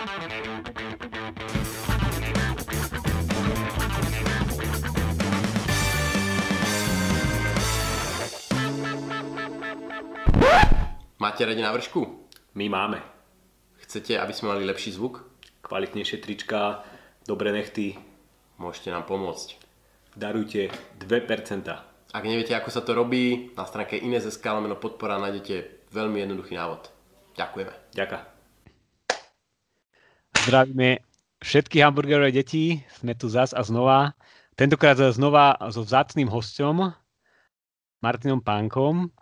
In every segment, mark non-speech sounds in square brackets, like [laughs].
Máte radi návršku? My máme. Chcete, aby sme mali lepší zvuk? Kvalitnejšie trička, dobré nechty. Môžete nám pomôcť. Darujte 2%. Ak neviete, ako sa to robí, na stránke Ines.sk lomeno podpora nájdete veľmi jednoduchý návod. Ďakujeme. Ďaká. Zdravíme všetky hamburgerové deti, sme tu zas a znova. Tentokrát znova so vzácným hostom, Martinom Pánkom.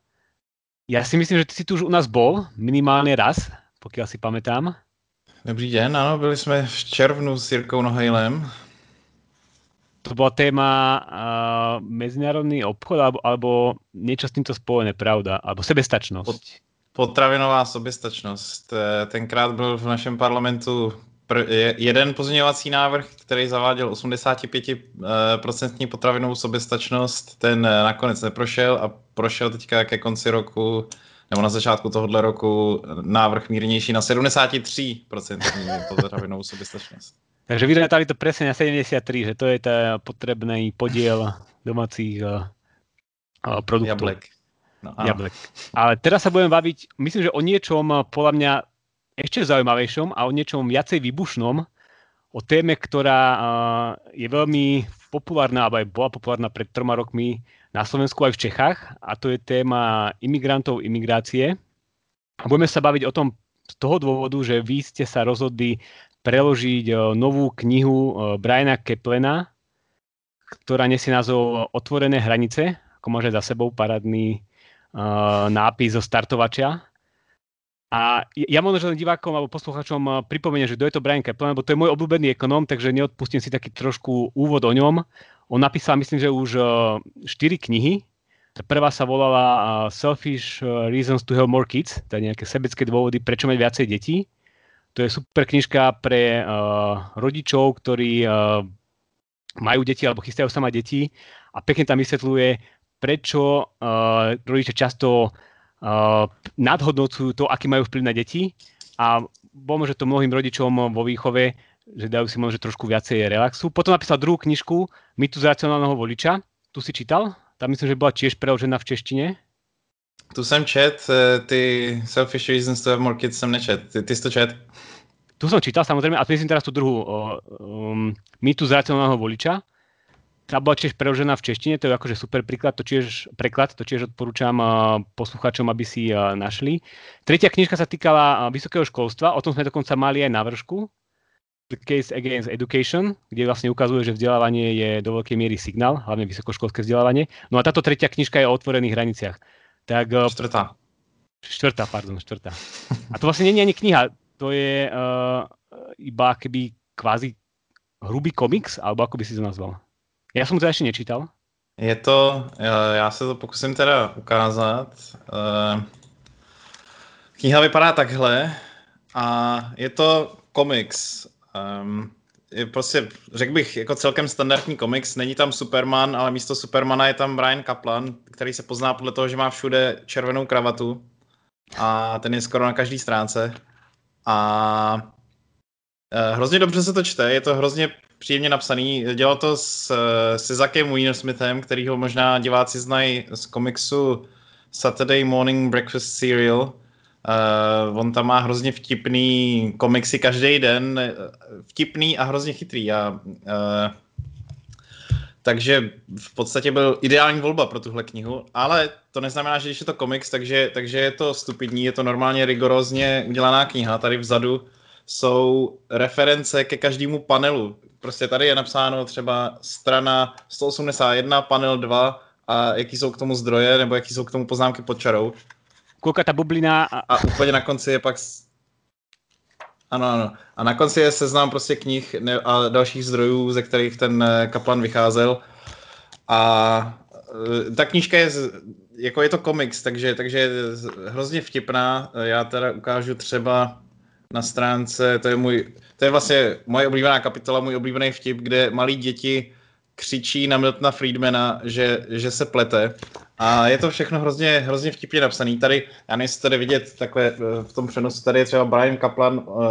Ja si myslím, že ty si tu už u nás bol minimálne raz, pokiaľ si pamätám. Dobrý den, ano, byli jsme v červnu s Jirkou Nohejlem. To bola téma uh, medzinárodný obchod alebo, alebo niečo s týmto spojené, pravda? Alebo sebestačnosť. Pot, potravinová soběstačnost. Eh, Tenkrát byl v našem parlamentu pr- je- jeden pozměňovací návrh, který zaváděl 85% potravinovou soběstačnost. Ten eh, nakonec neprošel a prošel teďka ke konci roku nebo na začátku tohohle roku návrh mírnější na 73% potravinovou soběstačnost. Takže vyrátali to presne na 73, že to je tá potrebný podiel domácich uh, uh, produktov. Jablek. No, áno. Jablek. Ale teraz sa budeme baviť, myslím, že o niečom podľa mňa ešte zaujímavejšom a o niečom viacej výbušnom, o téme, ktorá uh, je veľmi populárna, alebo aj bola populárna pred troma rokmi na Slovensku aj v Čechách a to je téma imigrantov, imigrácie. A budeme sa baviť o tom z toho dôvodu, že vy ste sa rozhodli preložiť eh, novú knihu eh, Briana Keplena, ktorá nesie názov Otvorené hranice, ako máže za sebou parádny nápis zo startovačia. A ja možno divákom alebo posluchačom eh, pripomeniem, že kto je to Brian Kaplan, lebo to je môj obľúbený ekonom, takže neodpustím si taký trošku úvod o ňom. On napísal, myslím, že už 4 knihy. Tá prvá sa volala Selfish Reasons to Have More Kids, teda nejaké sebecké dôvody, prečo mať viacej detí. To je super knižka pre uh, rodičov, ktorí uh, majú deti alebo chystajú sa mať deti a pekne tam vysvetľuje, prečo uh, rodiče často uh, nadhodnocujú to, aký majú vplyv na deti a pomôže to mnohým rodičom vo výchove, že dajú si možno trošku viacej relaxu. Potom napísal druhú knižku Mytus racionálneho voliča. Tu si čítal? Tam myslím, že bola tiež preložená v češtine. Tu jsem čet, eh, ty Selfish Reasons to Have More Kids jsem nečet. Ty, ty jsi to čet? Tu som čítal samozrejme a myslím teraz tú druhú um, Mytus racionálneho voliča. Tá bola tiež preložená v češtine, to je akože super príklad, to tiež, preklad, to tiež odporúčam uh, poslucháčom, aby si uh, našli. Tretia knižka sa týkala uh, vysokého školstva, o tom sme dokonca mali aj na vršku. The Case Against Education, kde vlastne ukazuje, že vzdelávanie je do veľkej miery signál, hlavne vysokoškolské vzdelávanie. No a táto tretia knižka je o otvorených hraniciach. Tak, Čtvrtá. Štvrtá, pardon, štvrtá. A to vlastne nie je ani kniha, to je uh, iba keby kvázi hrubý komiks, alebo ako by si to nazval? Ja som to ešte nečítal. Je to, eh, já se to pokusím teda ukázat. Eh, Kniha vypadá takhle a je to komiks. Um, je prostě, řekl bych, jako celkem standardní komiks. Není tam Superman, ale místo Supermana je tam Brian Kaplan, který se pozná podle toho, že má všude červenou kravatu. A ten je skoro na každé stránce. A hrozně dobře se to čte, je to hrozně příjemně napsaný. Dělal to s, se Zakem Wienersmithem, který ho možná diváci znají z komiksu Saturday Morning Breakfast Cereal. Uh, on tam má hrozně vtipný komiksy každý den, vtipný a hrozně chytrý. A, uh, takže v podstatě byl ideální volba pro tuhle knihu, ale to neznamená, že když je to komiks, takže, takže je to stupidní, je to normálně rigorózně udělaná kniha. Tady vzadu jsou reference ke každému panelu. Prostě tady je napsáno třeba strana 181, panel 2 a jaký jsou k tomu zdroje, nebo jaký jsou k tomu poznámky pod čarou. Koľka tá bublina a, A úplně na konci je pak... Ano, ano. A na konci je seznam prostě knih a dalších zdrojů, ze kterých ten eh, Kaplan vycházel. A eh, ta knížka je, jako je to komiks, takže, takže je hrozně vtipná. Já teda ukážu třeba na stránce, to je můj, to je vlastně moje oblíbená kapitola, můj oblíbený vtip, kde malí děti křičí na Miltona Friedmana, že, že se plete A je to všechno hrozně, hrozně vtipně napsaný. Tady, já nejsem tady vidět takhle eh, v tom přenosu, tady je třeba Brian Kaplan, uh,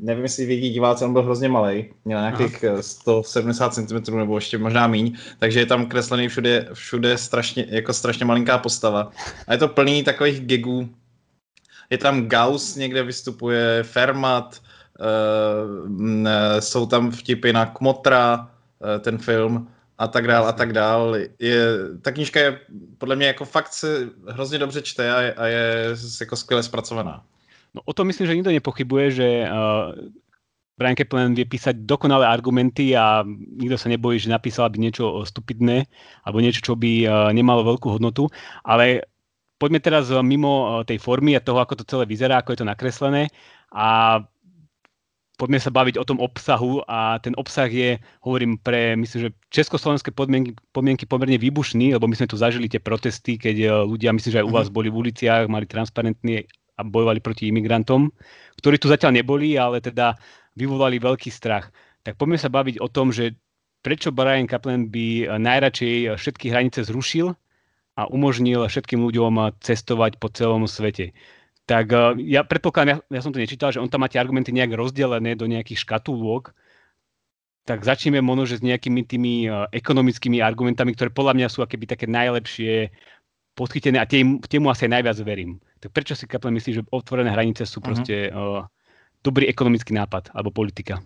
nevím, jestli vědí diváci, on byl hrozně malý, měl nějakých Aha. 170 cm nebo ještě možná míň, takže je tam kreslený všude, všude strašně, jako strašně malinká postava. A je to plný takových gigů. Je tam Gauss někde vystupuje, Fermat, uh, jsou tam vtipy na Kmotra, uh, ten film a tak dál a tak dál. Je, ta knížka je podle mě jako fakt se hrozně dobře čte a je, a je jako skvěle zpracovaná. No o tom myslím, že nikto nepochybuje, že uh, Brian Kaplan vie písať dokonalé argumenty a nikto sa nebojí, že napísal by niečo stupidné alebo niečo, čo by uh, nemalo veľkú hodnotu. Ale poďme teraz mimo uh, tej formy a toho, ako to celé vyzerá, ako je to nakreslené a poďme sa baviť o tom obsahu a ten obsah je, hovorím, pre, myslím, že československé podmienky, podmienky pomerne výbušný, lebo my sme tu zažili tie protesty, keď e, ľudia, myslím, že aj u vás mhm. boli v uliciach, mali transparentní a bojovali proti imigrantom, ktorí tu zatiaľ neboli, ale teda vyvolali veľký strach. Tak poďme sa baviť o tom, že prečo Brian Kaplan by najradšej všetky hranice zrušil a umožnil všetkým ľuďom cestovať po celom svete tak uh, ja predpokladám, ja, ja som to nečítal, že on tam má tie argumenty nejak rozdelené do nejakých škatulôk, tak začneme možno, že s nejakými tými uh, ekonomickými argumentami, ktoré podľa mňa sú akéby také najlepšie podchytené a tým, temu asi aj najviac verím. Tak prečo si Kaplan myslí, že otvorené hranice sú uh-huh. proste uh, dobrý ekonomický nápad alebo politika?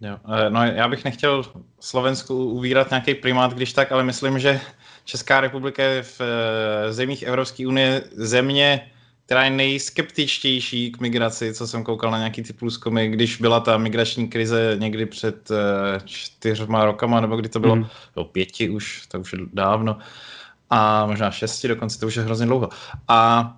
Jo, no já bych nechtěl Slovensku uvírat nějaký primát, když tak, ale myslím, že Česká republika je v eh, zemích Evropské unie země, která je nejskeptičtější k migraci, co jsem koukal na nějaký ty průzkumy, když byla ta migrační krize někdy před uh, čtyřma rokama, nebo kdy to bylo, mm. bylo pěti už, to už je dávno, a možná šesti dokonce, to už je hrozně dlouho. A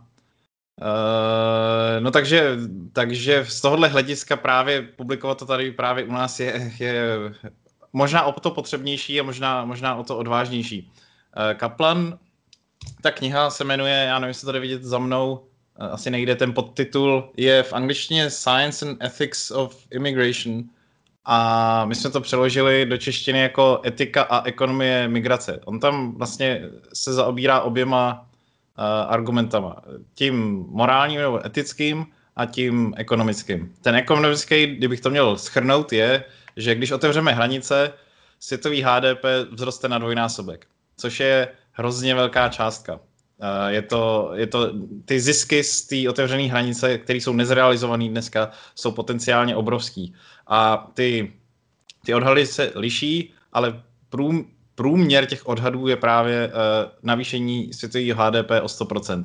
Uh, no takže, takže z tohohle hlediska právě publikovat to tady právě u nás je, je možná o to potřebnější a možná, možná o to odvážnější. Eh, Kaplan, ta kniha se jmenuje, já nevím, jestli to vidět za mnou, eh, asi nejde, ten podtitul je v angličtině Science and Ethics of Immigration a my jsme to přeložili do češtiny jako etika a ekonomie migrace. On tam vlastně se zaobírá oběma uh, argumentama. Tím morálním nebo etickým a tím ekonomickým. Ten ekonomický, kdybych to měl schrnout, je, že když otevřeme hranice, světový HDP vzroste na dvojnásobek což je hrozně velká částka. Eh, je to, je to, ty zisky z té otevřené hranice, které jsou nezrealizované dneska, jsou potenciálně obrovský. A ty, ty odhady se liší, ale prům, průměr těch odhadů je právě uh, navýšení světového HDP o 100%.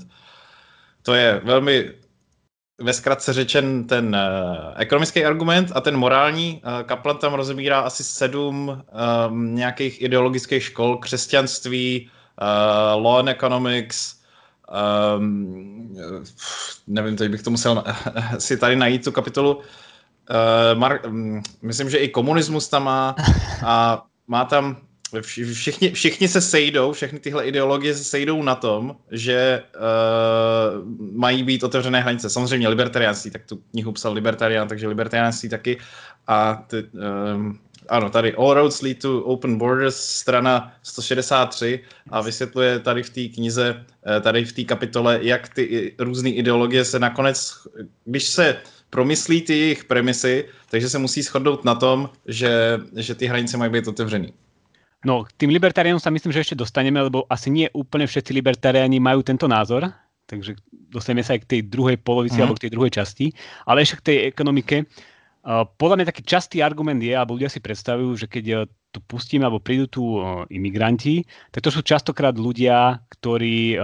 To je velmi ve zkratce řečen ten uh, ekonomický argument a ten morální. Uh, Kaplan tam rozebírá asi sedm um, nějakých ideologických škol, křesťanství, uh, law and economics, um, nevím, teď bych to musel [laughs] si tady najít tu kapitolu. Uh, mar- um, myslím, že i komunismus tam má a má tam všichni, všichni se sejdou, všechny tyhle ideologie se sejdou na tom, že uh, mají být otevřené hranice. Samozřejmě libertariánství, tak tu knihu psal libertarián, takže libertariánství taky. A ty, um, ano, tady All Roads Lead to Open Borders, strana 163 a vysvětluje tady v té knize, eh, tady v té kapitole, jak ty různé ideologie se nakonec, když se promyslí ty jejich premisy, takže se musí shodnout na tom, že, že ty hranice mají být otevřený. No, k tým libertariánom sa myslím, že ešte dostaneme, lebo asi nie úplne všetci libertariáni majú tento názor, takže dostaneme sa aj k tej druhej polovici mm. alebo k tej druhej časti, ale ešte k tej ekonomike. Uh, podľa mňa taký častý argument je, alebo ľudia si predstavujú, že keď uh, tu pustíme alebo prídu tu uh, imigranti, tak to sú častokrát ľudia, ktorí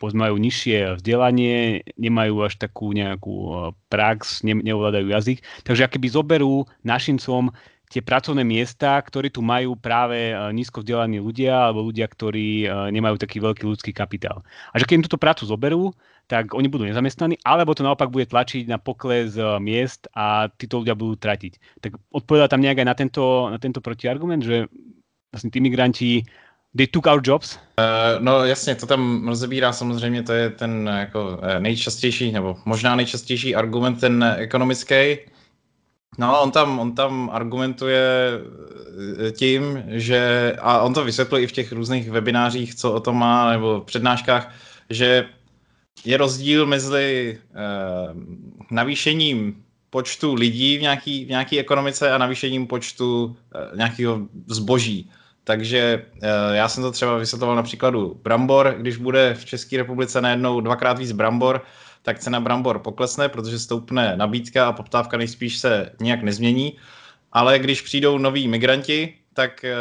majú nižšie vzdelanie, nemajú až takú nejakú prax, ne, neovládajú jazyk. Takže akéby zoberú našincom tie pracovné miesta, ktorí tu majú práve e, nízko vzdelaní ľudia alebo ľudia, ktorí e, nemajú taký veľký ľudský kapitál. A že keď im túto prácu zoberú, tak oni budú nezamestnaní, alebo to naopak bude tlačiť na pokles e, miest a títo ľudia budú tratiť. Tak odpovedá tam nejak aj na tento, na tento protiargument, že vlastne tí migranti they took our jobs? Uh, no jasně, to tam rozebírá samozřejmě, to je ten jako nejčastější, nebo možná nejčastější argument, ten ekonomický. No, on tam, on tam argumentuje eh, tím, že, a on to vysvětluje i v těch různých webinářích, co o tom má, nebo přednáškách, že je rozdíl mezi eh, navýšením počtu lidí v nějaké v nějaký ekonomice a navýšením počtu eh, nějakého zboží. Takže eh, já jsem to třeba vysvětloval na příkladu brambor. Když bude v České republice najednou dvakrát víc brambor, tak cena brambor poklesne, protože stoupne nabídka a poptávka nejspíš se nijak nezmění. Ale když přijdou noví migranti, tak eh,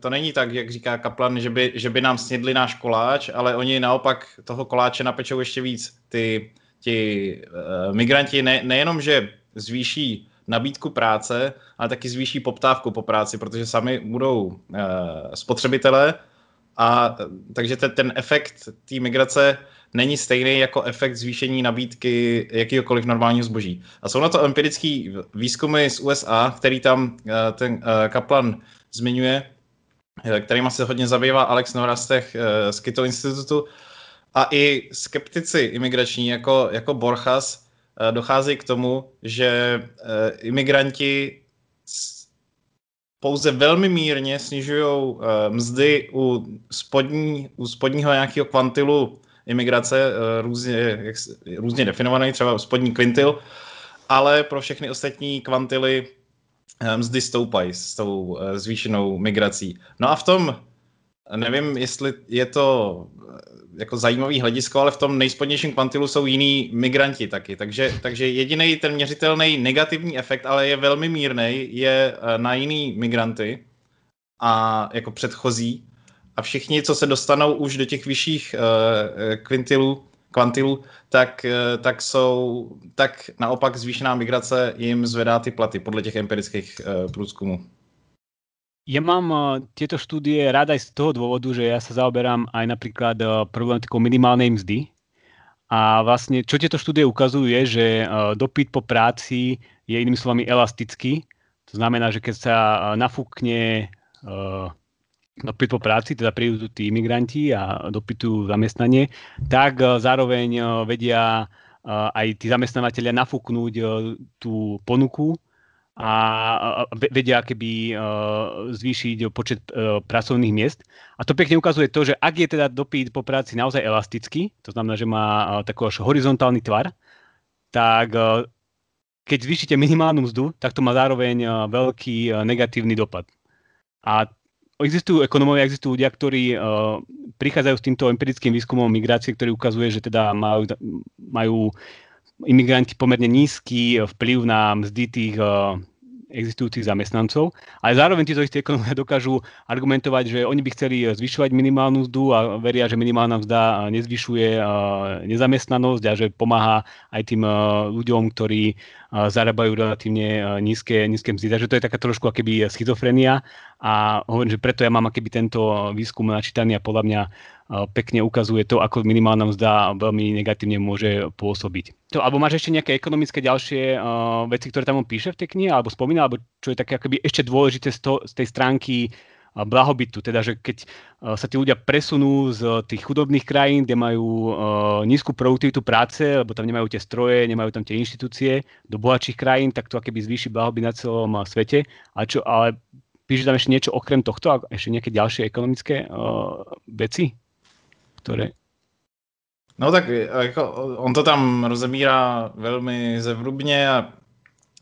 to není tak, jak říká Kaplan, že by, že by nám snědli náš koláč, ale oni naopak toho koláče napečou ještě víc. Ty, ti uh, migranti ne, nejenom, že zvýší nabídku práce, ale taky zvýší poptávku po práci, protože sami budou uh, spotřebitelé a takže ten, ten efekt té migrace není stejný jako efekt zvýšení nabídky jakýkoliv normálního zboží. A jsou na to empirické výzkumy z USA, který tam uh, ten uh, Kaplan zmiňuje, kterýma se hodně zabývá Alex Norastech z Kito institutu. A i skeptici imigrační jako, jako Borchas Eh, dochází k tomu, že eh, imigranti pouze velmi mírně snižují eh, mzdy u, spodní, u spodního nějakého kvantilu imigrace, různě, jak, různě definovaný, třeba spodní kvintil, ale pro všechny ostatní kvantily mzdy stoupají s tou zvýšenou migrací. No a v tom, nevím, jestli je to jako zajímavý hledisko, ale v tom nejspodnějším kvantilu jsou jiní migranti taky. Takže, takže jediný ten měřitelný negativní efekt, ale je velmi mírný, je eh, na jiný migranty a jako předchozí. A všichni, co se dostanou už do těch vyšších uh, kvintilů, kvantilů, tak, uh, tak jsou, tak naopak zvýšená migrace jim zvedá ty platy podle těch empirických uh, průzkumů. Ja mám tieto štúdie rád aj z toho dôvodu, že ja sa zaoberám aj napríklad problematikou minimálnej mzdy. A vlastne, čo tieto štúdie ukazujú, je, že dopyt po práci je inými slovami elastický. To znamená, že keď sa nafúkne dopyt po práci, teda prídu tí imigranti a dopytujú zamestnanie, tak zároveň vedia aj tí zamestnávateľia nafúknúť tú ponuku a vedia keby e, zvýšiť počet e, pracovných miest. A to pekne ukazuje to, že ak je teda dopyt po práci naozaj elastický, to znamená, že má e, taký až horizontálny tvar, tak keď zvýšite minimálnu mzdu, tak to má zároveň veľký negatívny dopad. A existujú ekonomovia, existujú ľudia, ktorí prichádzajú s týmto empirickým výskumom migrácie, ktorý ukazuje, že teda majú, majú imigranti pomerne nízky vplyv na mzdy tých existujúcich zamestnancov, ale zároveň títo istí ekonomovia [laughs] dokážu argumentovať, že oni by chceli zvyšovať minimálnu mzdu a veria, že minimálna mzda nezvyšuje nezamestnanosť a že pomáha aj tým ľuďom, ktorí zarábajú relatívne nízke, nízke mzdy. Takže to je taká trošku akéby schizofrenia a hovorím, že preto ja mám akéby tento výskum načítaný a podľa mňa pekne ukazuje to, ako minimálna mzda veľmi negatívne môže pôsobiť. To, alebo máš ešte nejaké ekonomické ďalšie uh, veci, ktoré tam on píše v tej knihe, alebo spomína, alebo čo je také akoby ešte dôležité z, to, z tej stránky blahobytu, teda že keď sa tí ľudia presunú z tých chudobných krajín, kde majú nízku produktivitu práce, lebo tam nemajú tie stroje, nemajú tam tie inštitúcie, do bohatších krajín, tak to akéby zvýši blahobyt na celom svete. Ale, čo, ale píše tam ešte niečo okrem tohto, ešte nejaké ďalšie ekonomické veci? které... No tak jako, on to tam rozebírá velmi zevrubně a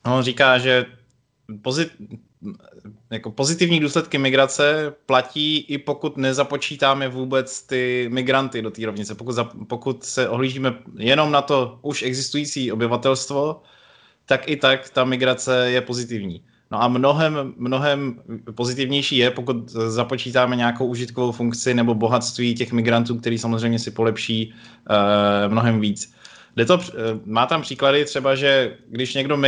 on říká, že pozit, jako pozitivní důsledky migrace platí i pokud nezapočítáme vůbec ty migranty do té rovnice. Pokud, za, pokud se ohlížíme jenom na to už existující obyvatelstvo, tak i tak ta migrace je pozitivní. No a mnohem, mnohem pozitivnější je, pokud započítáme nějakou užitkovou funkci nebo bohatství těch migrantů, který samozřejmě si polepší uh, mnohem víc. Jde to, uh, má tam příklady třeba, že když někdo uh,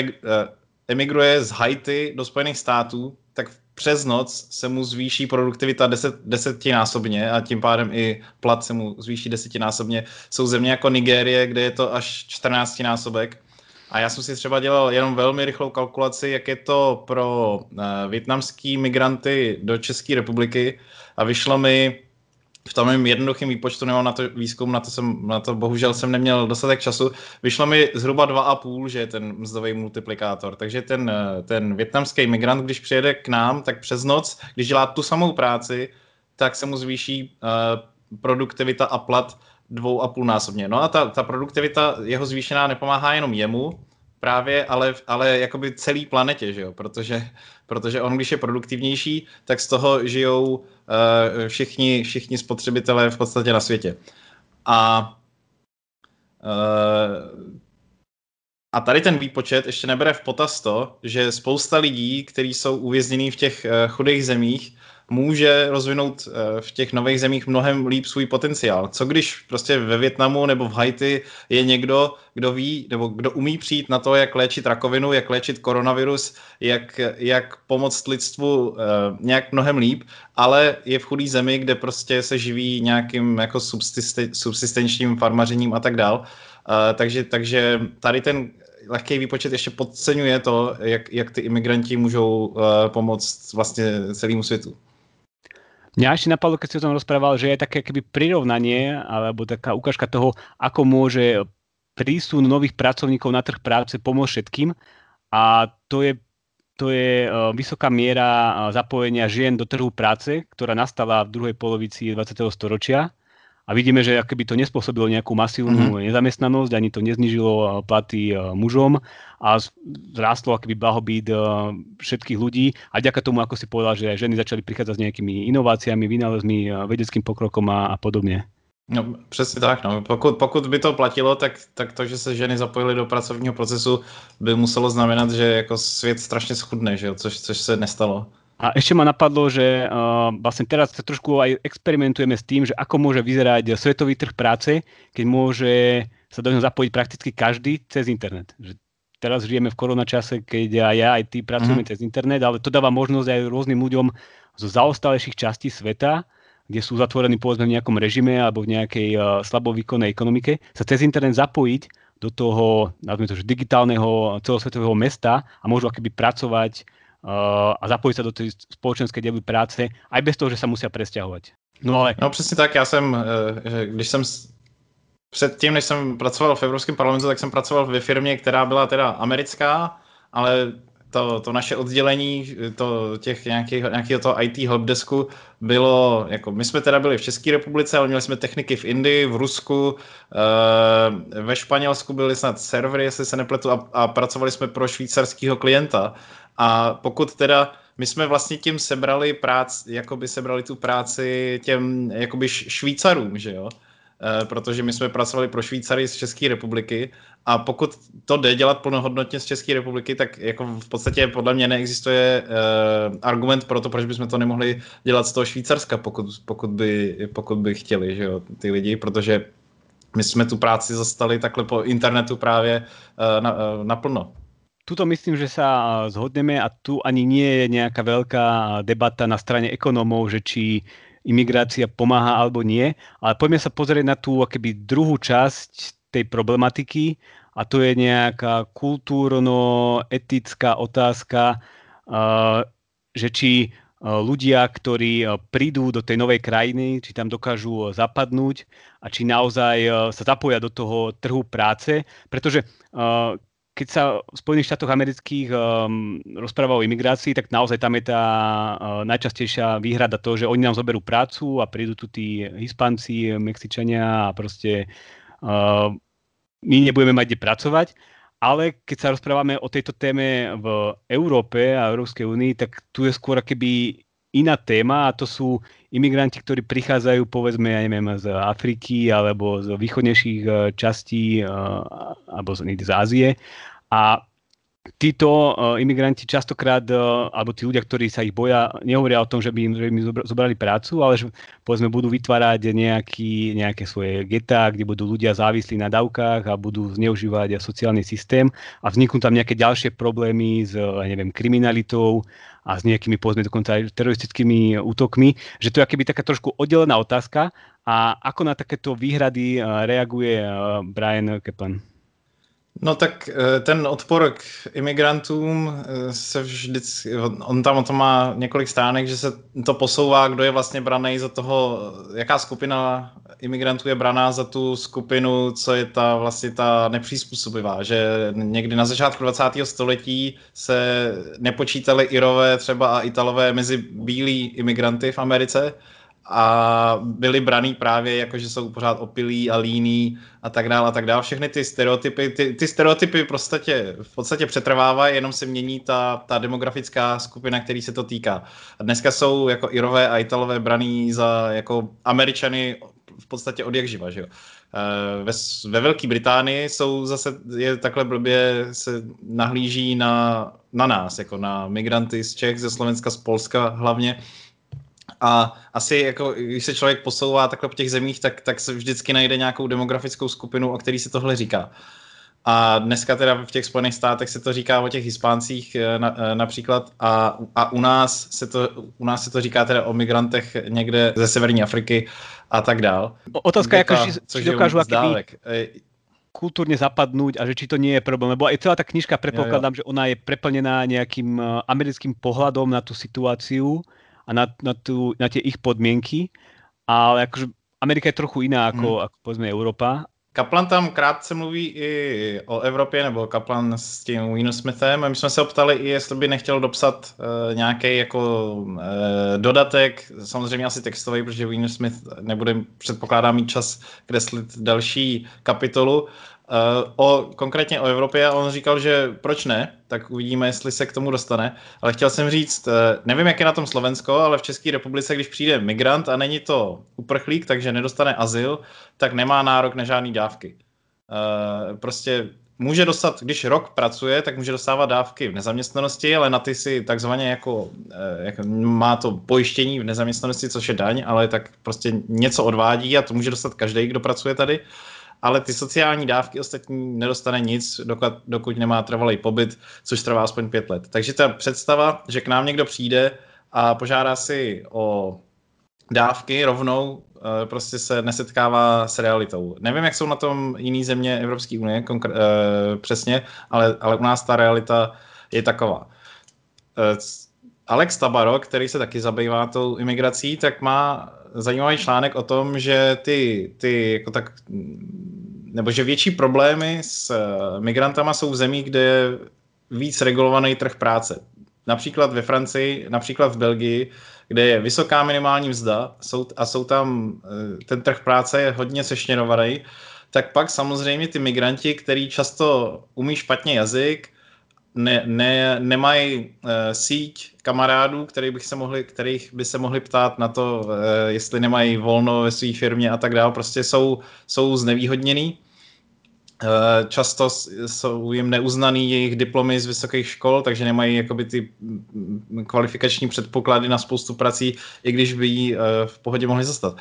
emigruje z Haiti do Spojených států, tak přes noc se mu zvýší produktivita deset, desetinásobně a tím pádem i plat se mu zvýší desetinásobně. Jsou země jako Nigérie, kde je to až 14 násobek. A já jsem si třeba dělal jenom velmi rychlou kalkulaci, jak je to pro uh, větnamský migranty do České republiky a vyšlo mi, v tom mým jednoduchém výpočtu nemám na to výzkum, na to, jsem, na to bohužel jsem neměl dostatek času. Vyšlo mi zhruba 2,5, že je ten mzdový multiplikátor. Takže ten, ten větnamský migrant, když přijede k nám, tak přes noc, když dělá tu samou práci, tak se mu zvýší uh, produktivita a plat dvou a půl násobně. No a ta, ta produktivita jeho zvýšená nepomáhá jenom jemu, právě, ale, ale jakoby celý planetě, že jo? Protože, protože on, když je produktivnější, tak z toho žijou uh, všichni, všichni spotřebitelé v podstatě na světě. A uh, a tady ten výpočet ještě nebere v potaz to, že spousta lidí, kteří jsou uvěznění v těch uh, chudých zemích, může rozvinout eh, v těch nových zemích mnohem líp svůj potenciál. Co když prostě ve Větnamu nebo v Haiti je někdo, kdo ví, nebo kdo umí přijít na to, jak léčit rakovinu, jak léčit koronavirus, jak, jak pomoct lidstvu uh, nějak mnohem líp, ale je v chudý zemi, kde prostě se živí nějakým jako subsistenčním farmařením a tak dál. Uh, takže, takže tady ten lehký výpočet ještě podceňuje to, jak, jak ty imigranti můžou uh, pomoct vlastně celému světu. Mňa ešte napadlo, keď si o tom rozprával, že je také keby prirovnanie alebo taká ukážka toho, ako môže prísun nových pracovníkov na trh práce pomôcť všetkým. A to je, to je e, vysoká miera e, zapojenia žien do trhu práce, ktorá nastala v druhej polovici 20. storočia a vidíme, že akoby to nespôsobilo nejakú masívnu mm-hmm. nezamestnanosť, ani to neznižilo eh, platy eh, mužom a zrástlo akoby blahobyt eh, všetkých ľudí a ďaká tomu, ako si povedal, že ženy začali prichádzať s nejakými inováciami, vynálezmi, vedeckým pokrokom a, a podobně. No, přesně tak. No. Pokud, pokud by to platilo, tak, tak to, že se ženy zapojily do pracovního procesu, by muselo znamenat, že jako svět strašně schudne, že jo? Což, což se nestalo. A ešte ma napadlo, že uh, vlastne teraz sa trošku aj experimentujeme s tým, že ako môže vyzerať svetový trh práce, keď môže sa do neho zapojiť prakticky každý cez internet. Že teraz žijeme v koronačase, keď aj ja, aj ty pracujeme mm-hmm. cez internet, ale to dáva možnosť aj rôznym ľuďom zo zaostalejších častí sveta, kde sú zatvorení povedzme v nejakom režime alebo v nejakej uh, slabovýkonnej ekonomike, sa cez internet zapojiť do toho, nazvime to, že digitálneho celosvetového mesta a môžu akoby pracovať a zapojit se do té společenské dělby práce, aj bez toho, že se musí presťahovať. No ale... No přesně tak, já jsem, eh, když jsem předtím, než jsem pracoval v Evropském parlamentu, tak jsem pracoval ve firmě, která byla teda americká, ale to, to naše oddělení to, těch nějakých, nějakého toho IT helpdesku bylo, jako my jsme teda byli v České republice, ale měli jsme techniky v Indii, v Rusku, e, ve Španělsku byly snad servery, jestli se nepletu, a, a pracovali jsme pro švýcarského klienta. A pokud teda my jsme vlastně tím sebrali práci, jakoby sebrali tu práci těm jakoby Švýcarům, že jo? E, protože my jsme pracovali pro Švýcary z České republiky a pokud to jde dělat plnohodnotně z České republiky, tak jako v podstatě podle mě neexistuje e, argument pro to, proč bychom to nemohli dělat z toho Švýcarska, pokud, pokud, by, pokud by chtěli, že jo, ty lidi, protože my jsme tu práci zastali takhle po internetu právě e, na, e, naplno. Tuto myslím, že sa zhodneme a tu ani nie je nejaká veľká debata na strane ekonomov, že či imigrácia pomáha alebo nie, ale poďme sa pozrieť na tú akoby druhú časť tej problematiky a to je nejaká kultúrno-etická otázka, že či ľudia, ktorí prídu do tej novej krajiny, či tam dokážu zapadnúť a či naozaj sa zapoja do toho trhu práce, pretože keď sa v Spojených štátoch amerických um, rozpráva o imigrácii, tak naozaj tam je tá uh, najčastejšia výhrada to, že oni nám zoberú prácu a prídu tu tí Hispánci, Mexičania a proste uh, my nebudeme mať kde pracovať. Ale keď sa rozprávame o tejto téme v Európe a Európskej únii, tak tu je skôr keby iná téma a to sú imigranti, ktorí prichádzajú povedzme, ja neviem, z Afriky alebo z východnejších eh, častí eh, alebo z, z Ázie. A títo uh, imigranti častokrát, uh, alebo tí ľudia, ktorí sa ich boja, nehovoria o tom, že by im, že by im zobrali prácu, ale že povedzme budú vytvárať nejaký, nejaké svoje getá, kde budú ľudia závislí na dávkach a budú zneužívať sociálny systém a vzniknú tam nejaké ďalšie problémy s, neviem, kriminalitou a s nejakými, povedzme, dokonca aj teroristickými útokmi, že to je akoby taká trošku oddelená otázka a ako na takéto výhrady reaguje Brian Kaplan? No tak eh, ten odpor k imigrantům eh, se vždycky, on tam o tom má několik stránek, že se to posouvá, kdo je vlastně braný za toho, jaká skupina imigrantů je braná za tu skupinu, co je ta vlastně ta nepřizpůsobivá, že někdy na začátku 20. století se nepočítali Irové třeba a Italové mezi bílí imigranty v Americe, a byli braný právě jako, že jsou pořád opilí a líní a tak dále a tak dále. Všechny ty stereotypy, ty, ty stereotypy podstatě, v podstatě přetrvávají, jenom se mění ta, ta demografická skupina, který se to týká. A dneska jsou jako Irové a Italové braný za jako Američany v podstatě od jak živa, že jo. Eh, ve, ve Velké Británii jsou zase, je takhle blbě, se nahlíží na, na nás, jako na migranty z Čech, ze Slovenska, z Polska hlavně, a asi jako, když se člověk posouvá takhle po těch zemích, tak, tak se vždycky najde nějakou demografickou skupinu, o který se tohle říká. A dneska teda v těch Spojených státech se to říká o těch Hispáncích eh, na, eh, například a, a u, nás se to, u nás se to říká teda o migrantech někde ze severní Afriky a tak dál. Otázka je, jako, či, či dokážu kultúrne zapadnúť a že či to nie je problém. Lebo aj celá tá knižka predpokladám, jo, jo. že ona je preplnená nejakým eh, americkým pohľadom na tú situáciu a na, na, tu, na tie ich podmienky, ale akože Amerika je trochu iná ako, hmm. ako povedzme Európa. Kaplan tam krátce mluví i o Evropě, nebo Kaplan s tím Wiener Smithem. My jsme se optali i, jestli by nechtěl dopsat uh, nějaký jako uh, dodatek, samozřejmě asi textový, protože Wiener Smith nebude, předpokládá mít čas kreslit další kapitolu, Uh, o, konkrétně o Evropě a on říkal, že proč ne, tak uvidíme, jestli se k tomu dostane. Ale chtěl jsem říct, uh, nevím, jak je na tom Slovensko, ale v České republice, když přijde migrant a není to uprchlík, takže nedostane azyl, tak nemá nárok na žádné dávky. Uh, prostě může dostat, když rok pracuje, tak může dostávat dávky v nezaměstnanosti, ale na ty si takzvaně jako, jako má to pojištění v nezaměstnanosti, což je daň, ale tak prostě něco odvádí a to může dostat každý, kdo pracuje tady. Uh, ale ty sociální dávky ostatní nedostane nic, dokud, dokud nemá trvalý pobyt, což trvá aspoň pět let. Takže ta představa, že k nám někdo přijde a požádá si o dávky rovnou, eh, prostě se nesetkává s realitou. Nevím, jak jsou na tom jiné země Evropské unie konkr- eh, přesně, ale, ale u nás ta realita je taková. Eh, Alex Tabaro, který se taky zabývá tou imigrací, tak má zajímavý článek o tom, že ty, ty jako tak, nebo že větší problémy s eh, migrantama jsou v zemích, kde je víc regulovaný trh práce. Například ve Francii, například v Belgii, kde je vysoká minimální mzda jsou, a jsou tam, eh, ten trh práce je hodně sešněrovaný, tak pak samozřejmě ty migranti, který často umí špatně jazyk, ne, ne, nemají uh, síť kamarádů, který bych se mohli, kterých by se mohli ptát na to, uh, jestli nemají volno ve své firmě a tak dále. Prostě jsou, jsou znevýhodněný. Uh, často jsou jim neuznaný jejich diplomy z vysokých škol, takže nemají jakoby ty kvalifikační předpoklady na spoustu prací, i když by ji uh, v pohodě mohli zastat.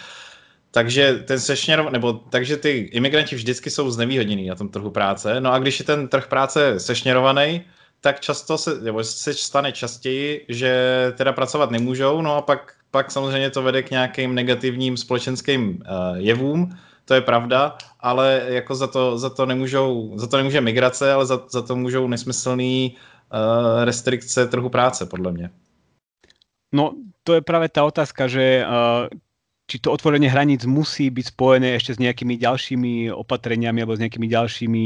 Takže ten sešněrov, nebo takže ty imigranti vždycky jsou znevýhodnění na tom trhu práce. No a když je ten trh práce sešněrovaný, tak často se, nebo se stane častěji, že teda pracovat nemůžou, no a pak, pak samozřejmě to vede k nějakým negativním společenským uh, jevům, to je pravda, ale jako za to, za to nemůžou, za to nemůže migrace, ale za, za to můžou nesmyslný uh, restrikce trhu práce, podle mě. No, to je právě ta otázka, že uh, či to otvorenie hraníc musí byť spojené ešte s nejakými ďalšími opatreniami alebo s nejakými ďalšími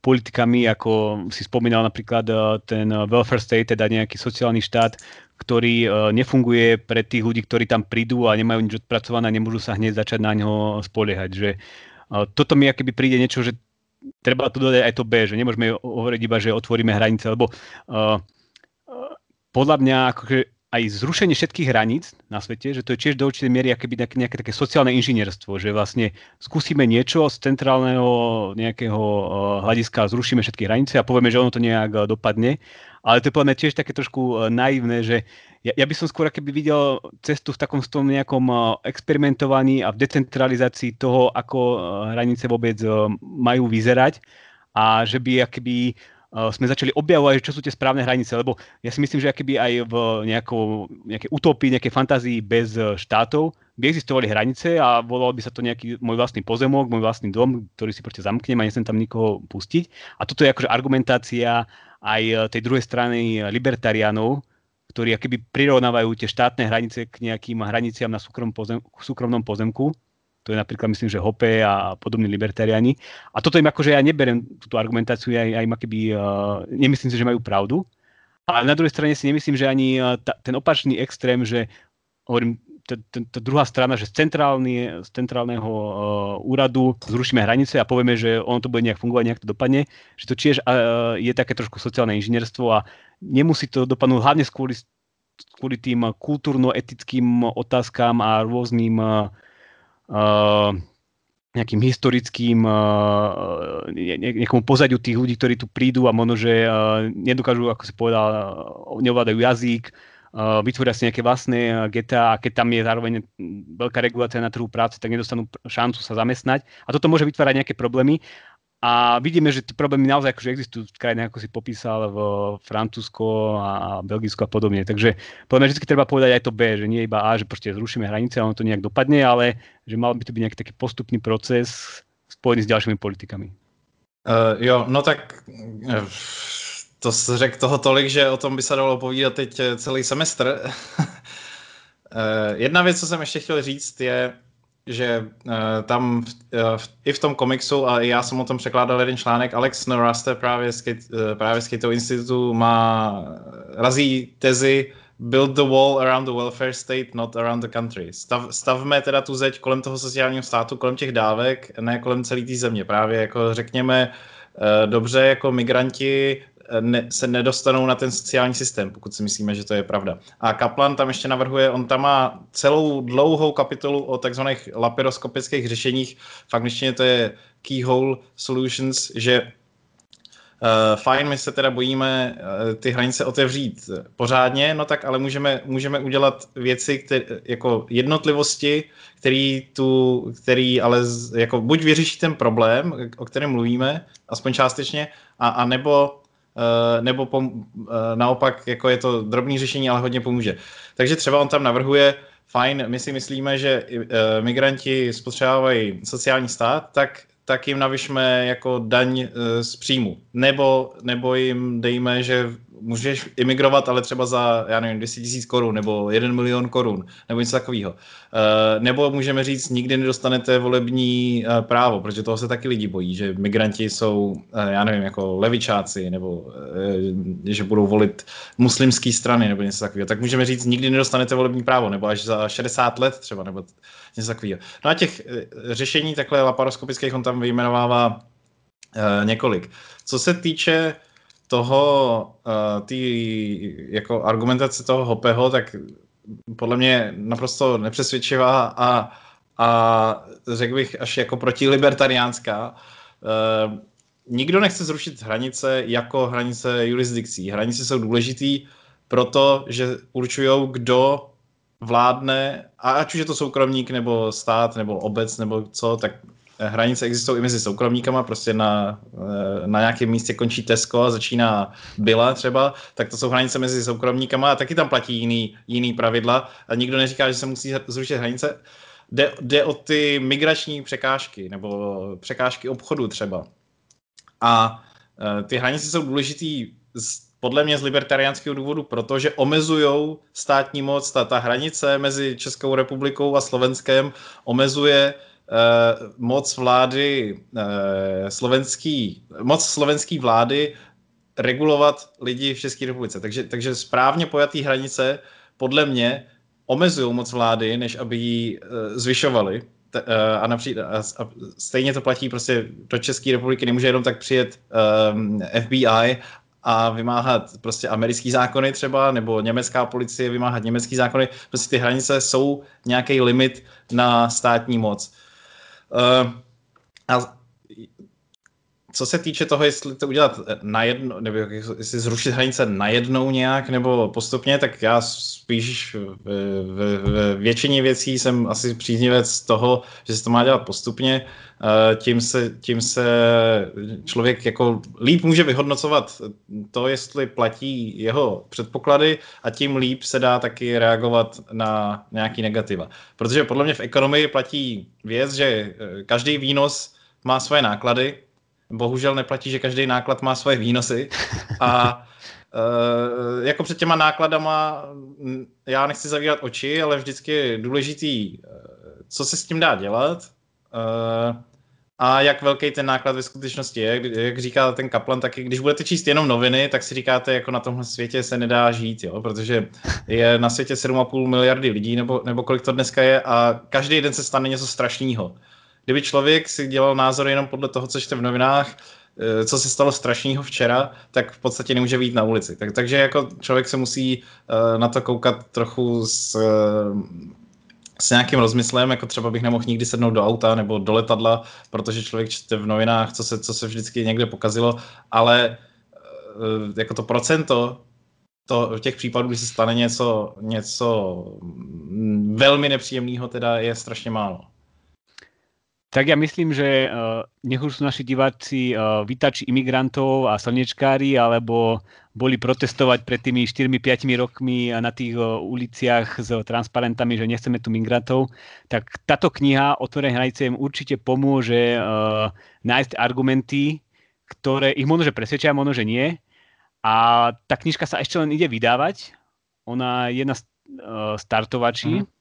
politikami, ako si spomínal napríklad eh, ten welfare state, teda nejaký sociálny štát, ktorý eh, nefunguje pre tých ľudí, ktorí tam prídu a nemajú nič odpracované nemôžu sa hneď začať na ňo spoliehať. Že eh, toto mi akoby príde niečo, že treba tu dodať aj to B, že nemôžeme hovoriť iba, že otvoríme hranice, lebo uh, podľa mňa akože aj zrušenie všetkých hraníc na svete, že to je tiež do určitej miery nejaké, nejaké také sociálne inžinierstvo, že vlastne skúsime niečo z centrálneho nejakého eh, hľadiska, zrušíme všetky hranice a povieme, že ono to nejak eh, dopadne. Ale to je podľa mňa tiež také trošku eh, naivné, že ja, ja by som skôr keby videl cestu v takom tom nejakom experimentovaní a v decentralizácii toho, ako hranice vôbec majú vyzerať a že by akoby uh, sme začali objavovať, čo sú tie správne hranice, lebo ja si myslím, že keby aj v nejakou, nejakej utopii, nejakej fantázii bez štátov by existovali hranice a volalo by sa to nejaký môj vlastný pozemok, môj vlastný dom, ktorý si proste zamknem a nesem tam nikoho pustiť. A toto je akože argumentácia aj tej druhej strany libertariánov, ktorí akoby prirovnávajú tie štátne hranice k nejakým hraniciam na súkrom pozem, súkromnom pozemku. To je napríklad, myslím, že Hope a podobní libertariani. A toto im akože ja neberem túto argumentáciu, ja, ja im akoby, uh, nemyslím si, že majú pravdu. Ale na druhej strane si nemyslím, že ani uh, ta, ten opačný extrém, že hovorím, tá druhá strana, že z, centrálny, z centrálneho uh, úradu zrušíme hranice a povieme, že ono to bude nejak fungovať, nejak to dopadne, že to tiež uh, je také trošku sociálne inžinierstvo a nemusí to dopadnúť hlavne kvôli, kvôli tým kultúrno-etickým otázkam a rôznym uh, nejakým historickým uh, nejakomu pozadiu tých ľudí, ktorí tu prídu a možno, že nedokážu, ako si povedal, nevládajú jazyk, vytvoria si nejaké vlastné geta a keď tam je zároveň veľká regulácia na trhu práce, tak nedostanú šancu sa zamestnať. A toto môže vytvárať nejaké problémy. A vidíme, že tie problémy naozaj akože existujú v krajinách, ako si popísal, v Francúzsko a Belgicko a podobne. Takže podľa mňa vždy treba povedať aj to B, že nie iba A, že proste zrušíme hranice a ono to nejak dopadne, ale že mal by to byť nejaký taký postupný proces spojený s ďalšími politikami. Uh, jo, no tak uh, to řekl toho tolik, že o tom by se dalo povídat teď eh, celý semestr. [laughs] Jedna věc, co jsem ještě chtěl říct, je, že uh, tam uh, i v tom komiksu, a já jsem o tom překládal jeden článek, Alex Noraste právě z, uh, právě z Cato institutu má, razí tezi build the wall around the welfare state, not around the country. Stav, stavme teda tu zeď kolem toho sociálního státu, kolem těch dávek, ne kolem celé té země. Právě jako řekněme, uh, dobře, jako migranti ne, se nedostanou na ten sociální systém, pokud si myslíme, že to je pravda. A Kaplan tam ještě navrhuje, on tam má celou dlouhou kapitolu o takzvaných lapiroskopických řešeních, v angličtině to je keyhole solutions, že Uh, fajn, my se teda bojíme uh, ty hranice otevřít pořádně, no tak ale můžeme, můžeme udělat věci, které, jako jednotlivosti, který, tu, který ale z, jako buď vyřeší ten problém, o kterém mluvíme, aspoň částečně, a, a nebo nebo pom- eh, naopak jako je to drobný řešení, ale hodně pomůže. Takže třeba on tam navrhuje, fajn, my si myslíme, že eh, migranti spotřebávají sociální stát, tak tak jim navyšme jako daň z příjmu. Nebo, nebo jim dejme, že můžeš imigrovat, ale třeba za, já nevím, 200 tisíc korun nebo 1 milion korun, nebo něco takového. Uh, nebo můžeme říct, nikdy nedostanete volební uh, právo, protože toho se taky lidi bojí, že migranti jsou, uh, já nevím, jako levičáci, nebo že budou volit muslimské strany, nebo něco takového. Tak můžeme říct, nikdy nedostanete volební právo, nebo až za 60 let třeba, nebo něco takového. No a těch řešení takhle laparoskopických on tam vyjmenovává několik. Co se týče toho, uh, tý, jako argumentace toho Hopeho, tak podle mě naprosto nepřesvědčivá a, a řekl bych až jako protilibertariánská. Uh, nikdo nechce zrušit hranice jako hranice jurisdikcí. Hranice jsou důležitý proto, že určují, kdo vládne, a ať už je to soukromník, nebo stát, nebo obec, nebo co, tak hranice existují i mezi soukromníkama, prostě na, eh, na nějakém místě končí Tesco a začíná Byla třeba, tak to jsou hranice mezi soukromníkama a taky tam platí jiný, jiný pravidla a nikdo neříká, že se musí zrušit hranice. Jde, jde o ty migrační překážky nebo překážky obchodu třeba. A eh, ty hranice jsou důležitý z, podle mě z libertariánského důvodu, protože omezují státní moc. Ta, ta hranice mezi Českou republikou a Slovenskem omezuje uh, moc vlády uh, slovenský, moc slovenský vlády regulovat lidi v České republice. Takže, takže správně pojatý hranice podle mě omezují moc vlády, než aby ji uh, zvyšovali. A, napří, a, a stejně to platí prostě do České republiky, nemůže jenom tak přijet um, FBI a vymáhat prostě americký zákony třeba, nebo německá policie vymáhat německý zákony. Prostě ty hranice jsou nějaký limit na státní moc. Uh, a co se týče toho, jestli to udělat na jedno, nebo jestli zrušit hranice najednou nějak, nebo postupně, tak já spíš v, v, v většině věcí jsem asi příznivec toho, že se to má dělat postupně. Eh, tím se, tím se člověk jako líp může vyhodnocovat to, jestli platí jeho předpoklady a tím líp se dá taky reagovat na nějaký negativa. Protože podle mě v ekonomii platí věc, že eh, každý výnos má svoje náklady, bohužel neplatí, že každý náklad má svoje výnosy a Uh, [laughs] jako před těma nákladama já nechci zavírat oči, ale vždycky je důležitý, co se s tím dá dělat uh, a jak velký ten náklad ve skutečnosti je. Jak říká ten Kaplan, tak když budete číst jenom noviny, tak si říkáte, jako na tomhle světě se nedá žít, jo? protože je na světě 7,5 miliardy lidí, nebo, nebo kolik to dneska je a každý den se stane něco strašného. Kdyby člověk si dělal názor jenom podle toho, co čte v novinách, eh, co se stalo strašného včera, tak v podstatě nemůže být na ulici. Tak, takže jako člověk se musí uh, na to koukat trochu s, uh, s nějakým rozmyslem, jako třeba bych nemohl nikdy sednout do auta nebo do letadla, protože člověk čte v novinách, co se, co se vždycky někde pokazilo, ale jako to procento to v těch případů, kdy se stane něco, něco velmi nepříjemného, teda je strašně málo. Tak ja myslím, že uh, nech už sú naši diváci uh, vytači imigrantov a slnečkári, alebo boli protestovať pred tými 4-5 rokmi na tých uh, uliciach s transparentami, že nechceme tu migrantov, tak táto kniha Otvorené hranice im určite pomôže uh, nájsť argumenty, ktoré ich možno, že presvedčia, možno, že nie. A tá knižka sa ešte len ide vydávať. Ona je na uh, startovači. Mm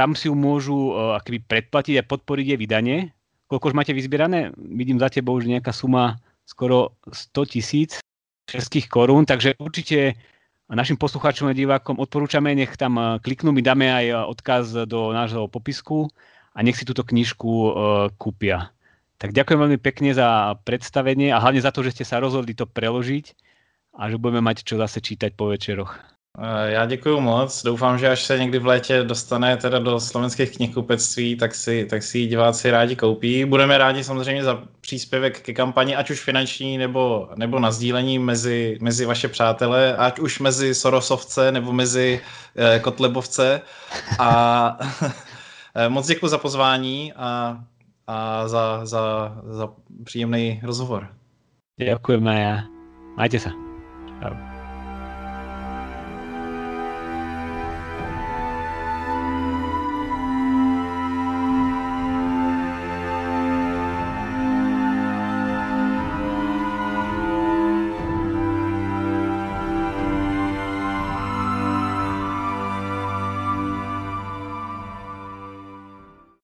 tam si ju môžu uh, akoby predplatiť a podporiť jej vydanie. Koľko už máte vyzbierané? Vidím za tebou už nejaká suma skoro 100 tisíc českých korún, takže určite našim poslucháčom a divákom odporúčame, nech tam uh, kliknú, my dáme aj uh, odkaz do nášho popisku a nech si túto knižku uh, kúpia. Tak ďakujem veľmi pekne za predstavenie a hlavne za to, že ste sa rozhodli to preložiť a že budeme mať čo zase čítať po večeroch. Eh, já děkuji moc. Doufám, že až se někdy v létě dostane teda do slovenských knihkupectví, tak si, tak si diváci rádi koupí. Budeme rádi samozřejmě za příspěvek ke kampani, ať už finanční nebo, nebo na sdílení mezi, mezi vaše přátelé, ať už mezi Sorosovce nebo mezi eh, Kotlebovce. A [laughs] eh, moc děkuji za pozvání a, a za, za, za příjemný rozhovor. Děkujeme. Majte se. Čau.